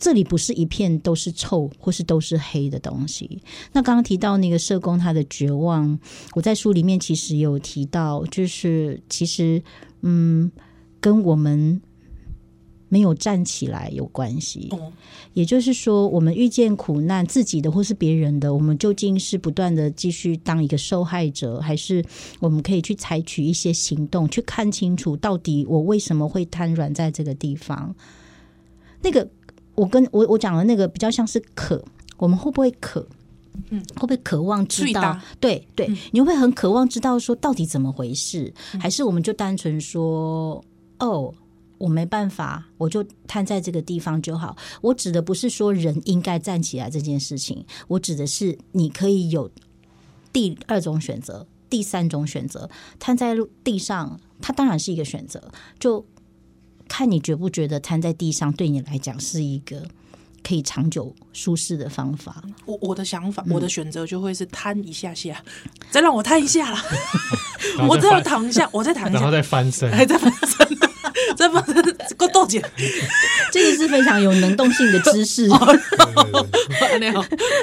这里不是一片都是臭或是都是黑的东西。那刚刚提到那个社工他的绝望，我在书里面其实有提到，就是其实嗯，跟我们没有站起来有关系。也就是说，我们遇见苦难，自己的或是别人的，我们究竟是不断的继续当一个受害者，还是我们可以去采取一些行动，去看清楚到底我为什么会瘫软在这个地方？那个。我跟我我讲的那个比较像是渴，我们会不会渴？嗯，会不会渴望知道？对对，嗯、你会很渴望知道说到底怎么回事？嗯、还是我们就单纯说哦，我没办法，我就瘫在这个地方就好。我指的不是说人应该站起来这件事情，我指的是你可以有第二种选择，第三种选择，瘫在地上，它当然是一个选择。就看你觉不觉得瘫在地上对你来讲是一个可以长久舒适的方法？我我的想法，嗯、我的选择就会是瘫一下下，再让我瘫一下啦。我再要躺一下，我再躺一下，然后再翻身，还在翻身，再翻身，够豆姐，这个是非常有能动性的姿势。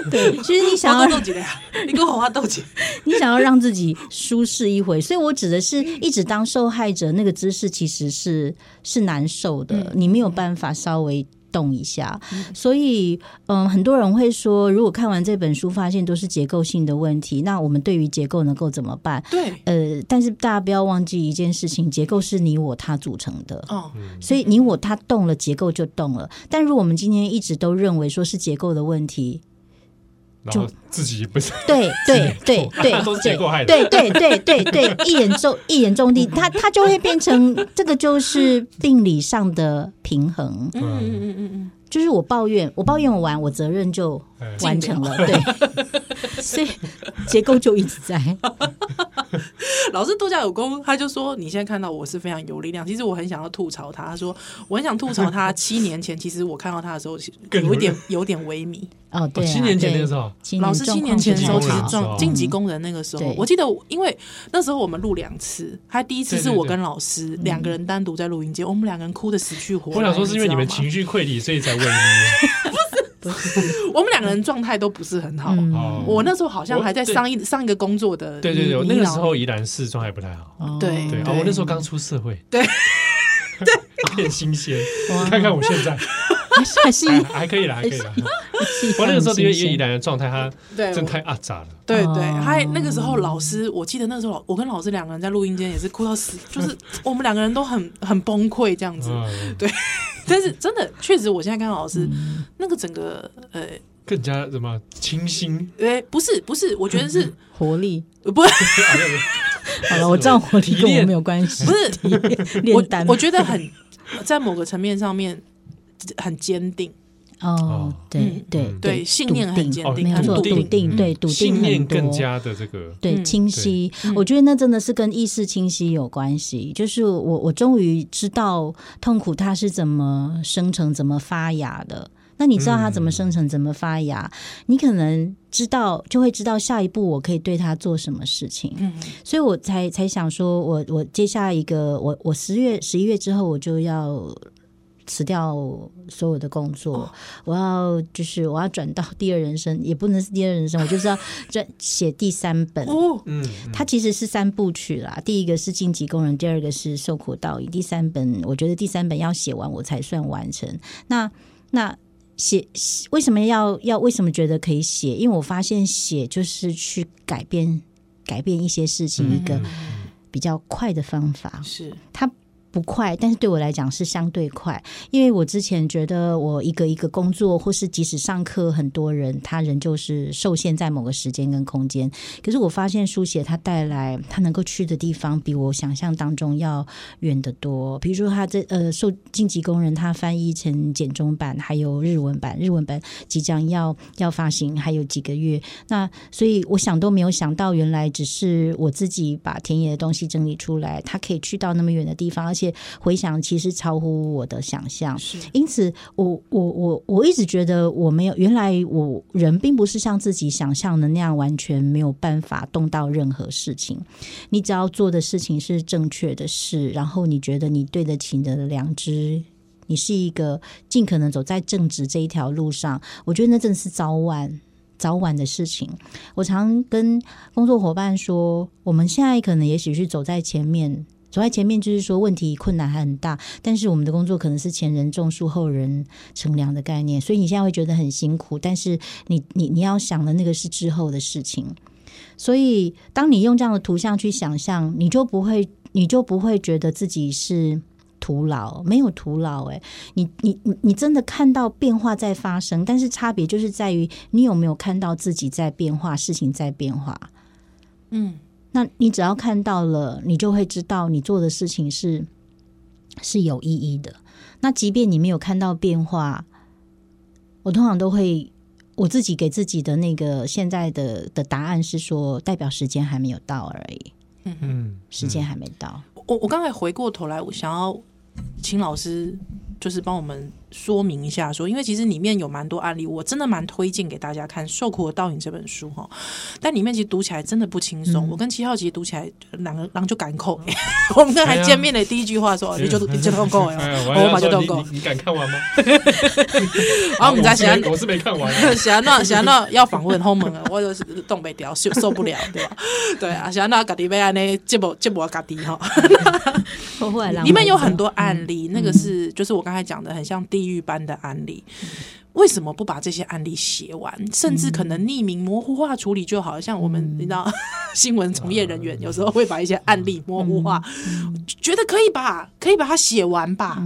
对，其实你想要豆姐的呀，你跟我好好豆姐，你想要让自己舒适一回，所以我指的是一直当受害者那个姿势，其实是是难受的，嗯、你没有办法稍微。动一下，所以嗯，很多人会说，如果看完这本书发现都是结构性的问题，那我们对于结构能够怎么办？对，呃，但是大家不要忘记一件事情，结构是你我他组成的。哦，所以你我他动了，结构就动了。但如果我们今天一直都认为说是结构的问题，就自己不是对对对 对，都是结构害的，对对对对对，一眼中一眼中的，他他就会变成这个就是病理上的平衡。嗯嗯嗯嗯嗯，就是我抱怨，我抱怨完，我责任就完成了。对，所以结构就一直在。老师度假有功，他就说：“你现在看到我是非常有力量。其实我很想要吐槽他。他说我很想吐槽他。七年前，其实我看到他的时候，有一点有点萎靡。哦，对，七年前那个时候，老师七年前的时候，其实状晋级工人那个时候，我记得，因为那时候我们录两次，他第一次是我跟老师两个人单独在录音间，我们两个人哭的死去活来。我想说是因为你们情绪溃 堤，所以才萎靡。不不是，我们两个人状态都不是很好。嗯、我那时候好像还在上一上一个工作的，对对对，那个时候宜兰市状态不太好。对对啊，我那时候刚出社会，对对，有点新鲜。你看看我现在。还是还，还可以了，还可以了。我那个时候因为宜兰的状态，他真的太阿杂了。对对，他那个时候老师，我记得那时候我跟老师两个人在录音间也是哭到死，就是 我们两个人都很很崩溃这样子。对，但是真的确实，我现在看老师那个整个呃更加什么清新？哎，不是不是，我觉得是 活力。不是，好了，我知道活力跟我没有关系。不是，我我觉得很在某个层面上面。很坚定哦，对对对，信念很坚定，没错，笃定，对，笃定信念更加的这个对清晰。我觉得那真的是跟意识清晰有关系。就是我我终于知道痛苦它是怎么生成、怎么发芽的。那你知道它怎么生成、怎么发芽，你可能知道就会知道下一步我可以对它做什么事情。嗯，所以我才才想说，我我接下来一个，我我十月十一月之后我就要。辞掉所有的工作，哦、我要就是我要转到第二人生，也不能是第二人生，我就是要转写第三本。哦，嗯，它其实是三部曲啦，第一个是晋级工人，第二个是受苦道义，第三本我觉得第三本要写完我才算完成。那那写为什么要要为什么觉得可以写？因为我发现写就是去改变改变一些事情一个比较快的方法。是它。不快，但是对我来讲是相对快，因为我之前觉得我一个一个工作，或是即使上课，很多人他仍旧是受限在某个时间跟空间。可是我发现书写它带来他能够去的地方，比我想象当中要远得多。比如说他这呃受晋级工人，他翻译成简中版，还有日文版，日文版即将要要发行，还有几个月。那所以我想都没有想到，原来只是我自己把田野的东西整理出来，他可以去到那么远的地方，且。回想其实超乎我的想象，是因此我我我我一直觉得我没有原来我人并不是像自己想象的那样完全没有办法动到任何事情。你只要做的事情是正确的事，然后你觉得你对得起你的良知，你是一个尽可能走在正直这一条路上，我觉得那真的是早晚早晚的事情。我常跟工作伙伴说，我们现在可能也许是走在前面。走在前面就是说问题困难还很大，但是我们的工作可能是前人种树后人乘凉的概念，所以你现在会觉得很辛苦，但是你你你要想的那个是之后的事情。所以当你用这样的图像去想象，你就不会你就不会觉得自己是徒劳，没有徒劳诶，你你你你真的看到变化在发生，但是差别就是在于你有没有看到自己在变化，事情在变化，嗯。那你只要看到了，你就会知道你做的事情是是有意义的。那即便你没有看到变化，我通常都会我自己给自己的那个现在的的答案是说，代表时间还没有到而已。嗯嗯，时间还没到。我我刚才回过头来，我想要请老师就是帮我们。说明一下，说，因为其实里面有蛮多案例，我真的蛮推荐给大家看《受苦的倒影》这本书哈。但里面其实读起来真的不轻松。嗯、我跟七号其实读起来两个狼就敢扣。嗯、我们刚才见面的第一句话说：“哎、呀你就你就 通够呀，我马就通够。”你敢看完吗？然后我们在想，我是没看完。想那想那要访问后门啊，我就是东北调受受不了，对吧？对啊，想那嘎迪贝安呢，接不接不嘎迪哈。里面有很多案例，嗯、那个是就是我刚才讲的，很像。地狱般的案例，为什么不把这些案例写完？甚至可能匿名模糊化处理就好，像我们你知道，新闻从业人员有时候会把一些案例模糊化，觉得可以吧？可以把它写完吧？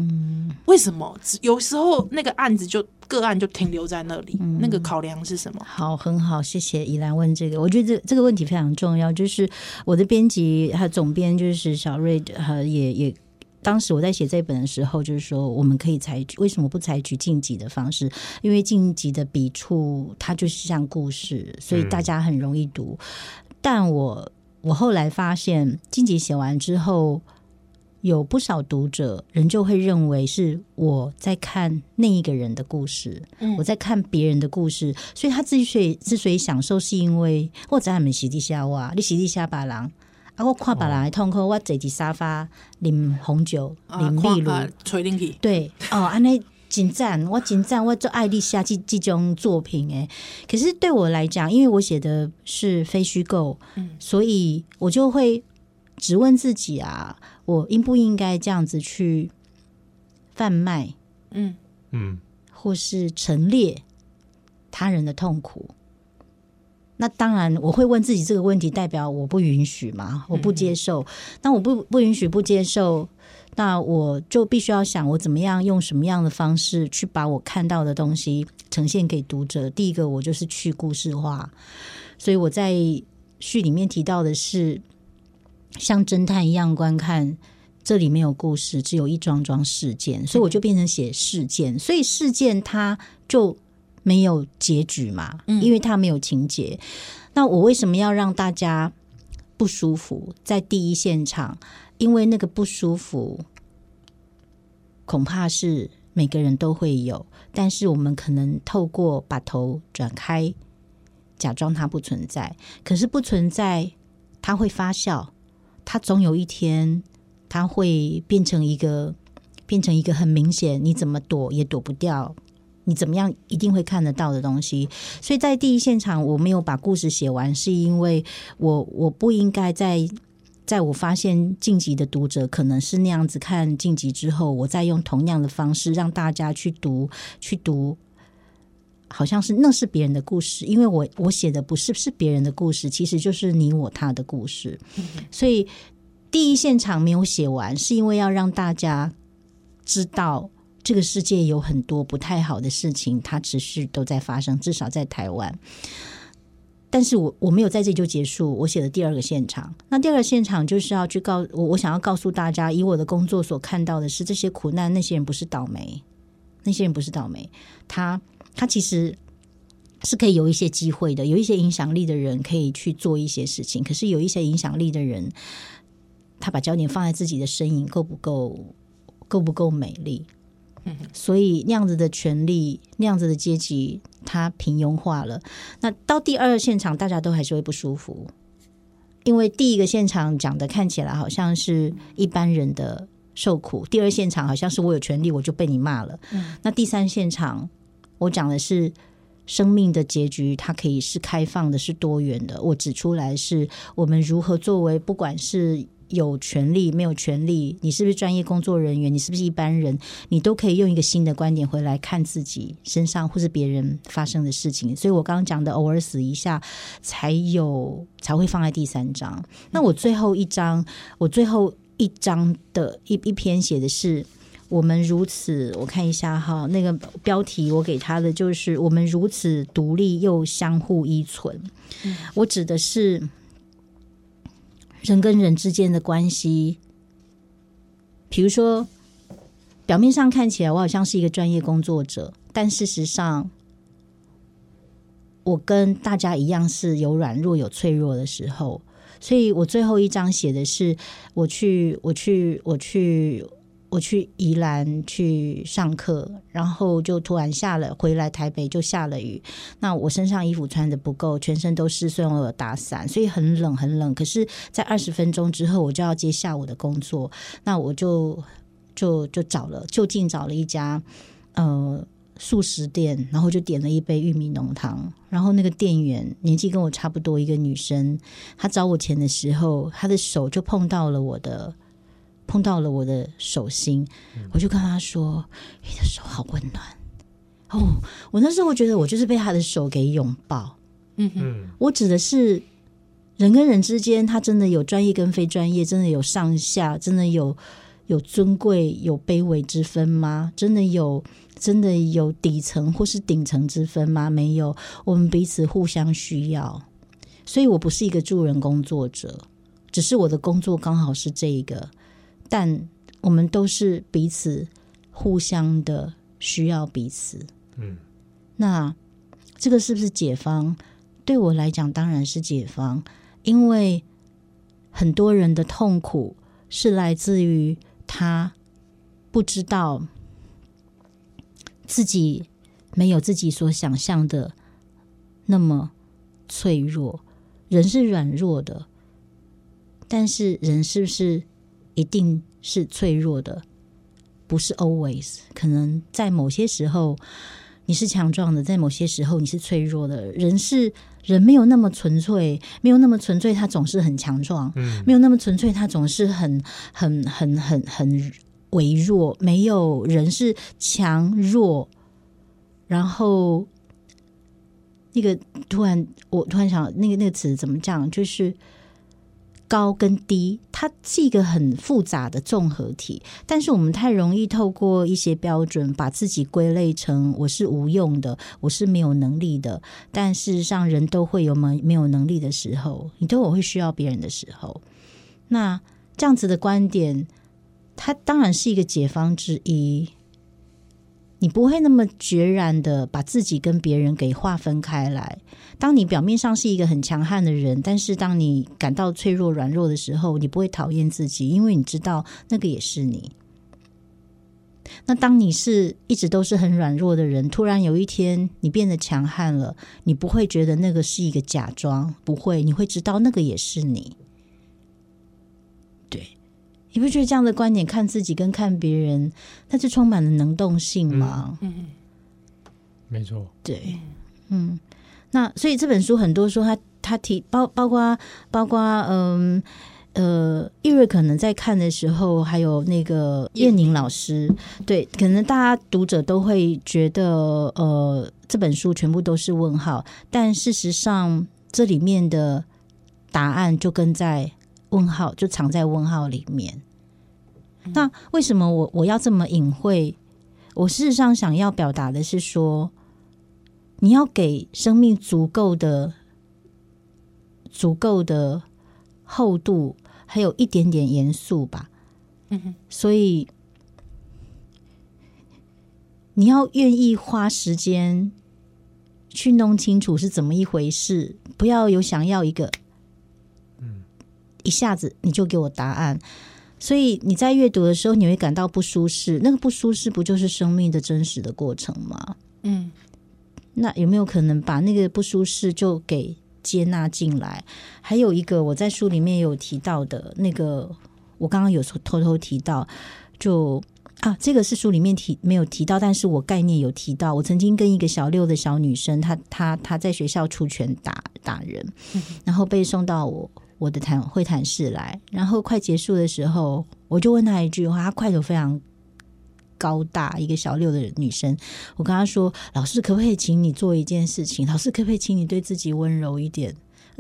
为什么有时候那个案子就个案就停留在那里？那个考量是什么？好，很好，谢谢宜兰问这个，我觉得这这个问题非常重要。就是我的编辑还有总编就是小瑞，和也也。当时我在写这本的时候，就是说我们可以采取为什么不采取晋级的方式？因为晋级的笔触它就是像故事，所以大家很容易读。嗯、但我我后来发现，晋级写完之后，有不少读者仍旧会认为是我在看那一个人的故事，嗯、我在看别人的故事，所以他之所以之所以享受，是因为我在他们洗地下哇，你洗地下把郎。啊！我看别人的痛苦，我坐在沙发，啉红酒，啉秘鲁，吹冷气。对，哦，安尼紧赞，我紧赞，我就爱丽夏这这种作品诶。可是对我来讲，因为我写的是非虚构，嗯，所以我就会只问自己啊，我应不应该这样子去贩卖，嗯嗯，或是陈列他人的痛苦？那当然，我会问自己这个问题，代表我不允许嘛？我不接受。那、嗯、我不不允许、不接受，那我就必须要想，我怎么样用什么样的方式去把我看到的东西呈现给读者。第一个，我就是去故事化。所以我在序里面提到的是，像侦探一样观看，这里没有故事，只有一桩桩事件，所以我就变成写事件。所以事件它就。没有结局嘛？因为他没有情节。嗯。那我为什么要让大家不舒服？在第一现场，因为那个不舒服，恐怕是每个人都会有。但是我们可能透过把头转开，假装它不存在。可是不存在，它会发酵。它总有一天，它会变成一个，变成一个很明显，你怎么躲也躲不掉。你怎么样一定会看得到的东西，所以在第一现场我没有把故事写完，是因为我我不应该在在我发现晋级的读者可能是那样子看晋级之后，我再用同样的方式让大家去读去读，好像是那是别人的故事，因为我我写的不是是别人的故事，其实就是你我他的故事，所以第一现场没有写完，是因为要让大家知道。这个世界有很多不太好的事情，它持续都在发生，至少在台湾。但是我我没有在这里就结束，我写了第二个现场。那第二个现场就是要去告我，我想要告诉大家，以我的工作所看到的是，这些苦难，那些人不是倒霉，那些人不是倒霉，他他其实是可以有一些机会的，有一些影响力的人可以去做一些事情。可是有一些影响力的人，他把焦点放在自己的身影够不够，够不够美丽？所以那样子的权利，那样子的阶级，它平庸化了。那到第二现场，大家都还是会不舒服，因为第一个现场讲的看起来好像是一般人的受苦，第二现场好像是我有权利，我就被你骂了。嗯。那第三现场，我讲的是生命的结局，它可以是开放的，是多元的。我指出来是我们如何作为，不管是。有权利没有权利，你是不是专业工作人员？你是不是一般人？你都可以用一个新的观点回来看自己身上或是别人发生的事情。所以我刚刚讲的偶尔死一下，才有才会放在第三章。那我最后一章，我最后一章的一一篇写的是我们如此，我看一下哈，那个标题我给他的就是我们如此独立又相互依存。我指的是。人跟人之间的关系，比如说，表面上看起来我好像是一个专业工作者，但事实上，我跟大家一样是有软弱、有脆弱的时候。所以我最后一章写的是，我去，我去，我去。我去宜兰去上课，然后就突然下了，回来台北就下了雨。那我身上衣服穿的不够，全身都湿，虽然我有打伞，所以很冷很冷。可是，在二十分钟之后，我就要接下午的工作。那我就就就找了，就近找了一家呃素食店，然后就点了一杯玉米浓汤。然后那个店员年纪跟我差不多，一个女生，她找我钱的时候，她的手就碰到了我的。碰到了我的手心，我就跟他说：“你的手好温暖。”哦，我那时候觉得我就是被他的手给拥抱。嗯哼，我指的是人跟人之间，他真的有专业跟非专业，真的有上下，真的有有尊贵有卑微之分吗？真的有真的有底层或是顶层之分吗？没有，我们彼此互相需要。所以我不是一个助人工作者，只是我的工作刚好是这一个。但我们都是彼此互相的需要彼此，嗯，那这个是不是解放？对我来讲当然是解放，因为很多人的痛苦是来自于他不知道自己没有自己所想象的那么脆弱。人是软弱的，但是人是不是？一定是脆弱的，不是 always，可能在某些时候你是强壮的，在某些时候你是脆弱的。人是人，没有那么纯粹，没有那么纯粹，他总是很强壮；嗯，没有那么纯粹，他总是很很很很很微弱。没有人是强弱，然后那个突然我突然想，那个那个词怎么讲？就是。高跟低，它是一个很复杂的综合体，但是我们太容易透过一些标准把自己归类成我是无用的，我是没有能力的。但事实上，人都会有没没有能力的时候，你都有会需要别人的时候。那这样子的观点，它当然是一个解方之一。你不会那么决然的把自己跟别人给划分开来。当你表面上是一个很强悍的人，但是当你感到脆弱、软弱的时候，你不会讨厌自己，因为你知道那个也是你。那当你是一直都是很软弱的人，突然有一天你变得强悍了，你不会觉得那个是一个假装，不会，你会知道那个也是你。你不觉得这样的观点看自己跟看别人，它是充满了能动性吗？嗯，嗯没错。对，嗯，那所以这本书很多说他他提包包括包括嗯呃，易瑞可能在看的时候，还有那个燕宁老师，对，可能大家读者都会觉得呃这本书全部都是问号，但事实上这里面的答案就跟在。问号就藏在问号里面。那为什么我我要这么隐晦？我事实上想要表达的是说，你要给生命足够的、足够的厚度，还有一点点严肃吧。嗯哼。所以你要愿意花时间去弄清楚是怎么一回事，不要有想要一个。一下子你就给我答案，所以你在阅读的时候你会感到不舒适。那个不舒适不就是生命的真实的过程吗？嗯，那有没有可能把那个不舒适就给接纳进来？还有一个我在书里面有提到的那个，我刚刚有偷偷提到，就啊，这个是书里面提没有提到，但是我概念有提到。我曾经跟一个小六的小女生，她她她在学校出拳打打人，然后被送到我。我的谈会谈室来，然后快结束的时候，我就问他一句话。他块头非常高大，一个小六的女生。我跟他说：“老师，可不可以请你做一件事情？老师，可不可以请你对自己温柔一点？”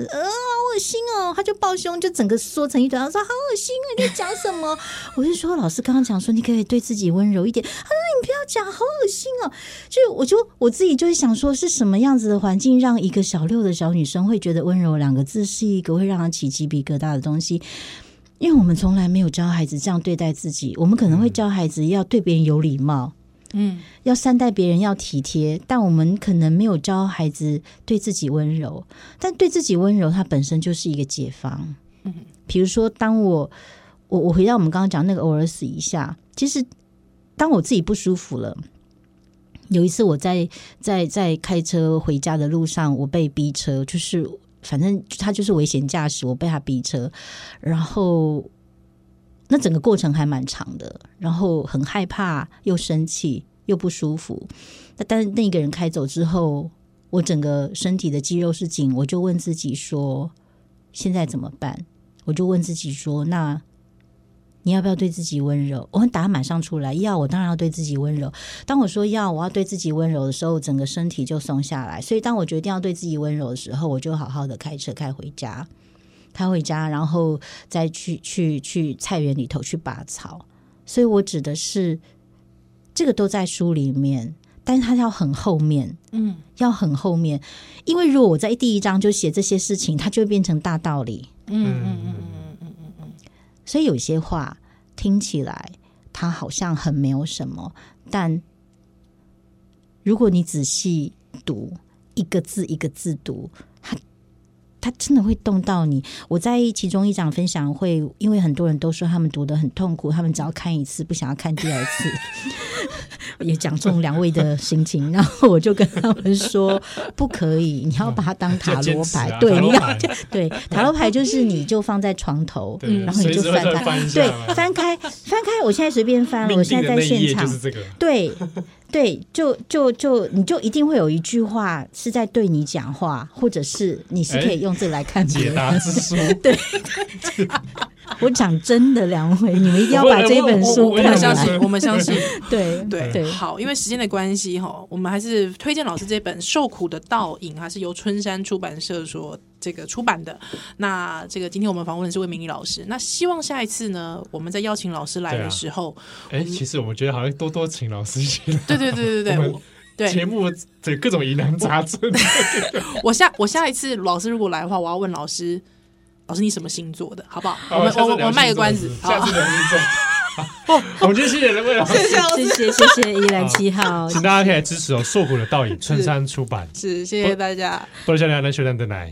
呃，好恶心哦！他就抱胸，就整个缩成一团。他说：“好恶心啊！你在讲什么？” 我就说：“老师刚刚讲说，你可以对自己温柔一点。”他说：“你不要讲，好恶心哦！”就我就我自己就会想说，是什么样子的环境让一个小六的小女生会觉得温柔两个字是一个会让她起鸡皮疙瘩的东西？因为我们从来没有教孩子这样对待自己。我们可能会教孩子要对别人有礼貌。嗯，要善待别人，要体贴，但我们可能没有教孩子对自己温柔。但对自己温柔，它本身就是一个解方。嗯，比如说，当我我我回到我们刚刚讲那个偶尔死一下，其实当我自己不舒服了，有一次我在在在开车回家的路上，我被逼车，就是反正他就是危险驾驶，我被他逼车，然后。那整个过程还蛮长的，然后很害怕，又生气，又不舒服。那但是那个人开走之后，我整个身体的肌肉是紧，我就问自己说：现在怎么办？我就问自己说：那你要不要对自己温柔？我们答案马上出来，要，我当然要对自己温柔。当我说要，我要对自己温柔的时候，整个身体就松下来。所以当我决定要对自己温柔的时候，我就好好的开车开回家。他回家然后再去去去菜园里头去拔草。所以我指的是这个都在书里面但是他要很后面嗯。要很后面。因为如果我在第一章就写这些事情它就会变成大道理嗯嗯嗯嗯。嗯嗯嗯所以有些话听起来他好像很没有什么但如果你仔细读一个字一个字读它。他真的会动到你。我在其中一场分享会，因为很多人都说他们读得很痛苦，他们只要看一次，不想要看第二次。也讲中两位的心情，然后我就跟他们说，不可以，你要把它当塔罗牌，啊、对，你要对塔罗牌就是你就放在床头，然后你就翻开，对，翻开翻开，我现在随便翻了，我现在在现场，这个、对。对，就就就你就一定会有一句话是在对你讲话，或者是你是可以用这个来看解答之书。对，我讲真的，两位，你们一定要把这本书看。我们相信，我们相信。对对对，好，因为时间的关系哈，我们还是推荐老师这本《受苦的倒影》，还是由春山出版社说。这个出版的，那这个今天我们访问的是魏明义老师。那希望下一次呢，我们在邀请老师来的时候，哎、啊，其实我们觉得好像多多请老师一些。对对对对对，对 节目这各种疑难杂症。我下我下一次老师如果来的话，我要问老师，老师你什么星座的，好不好？好我们我我卖个关子，下次聊星座。哦，我们今天谢谢魏老师，谢谢谢谢依兰七号，请大家可以来支持哦，《硕果的倒影》，春山出版，是谢谢大家，多谢大家收看的来。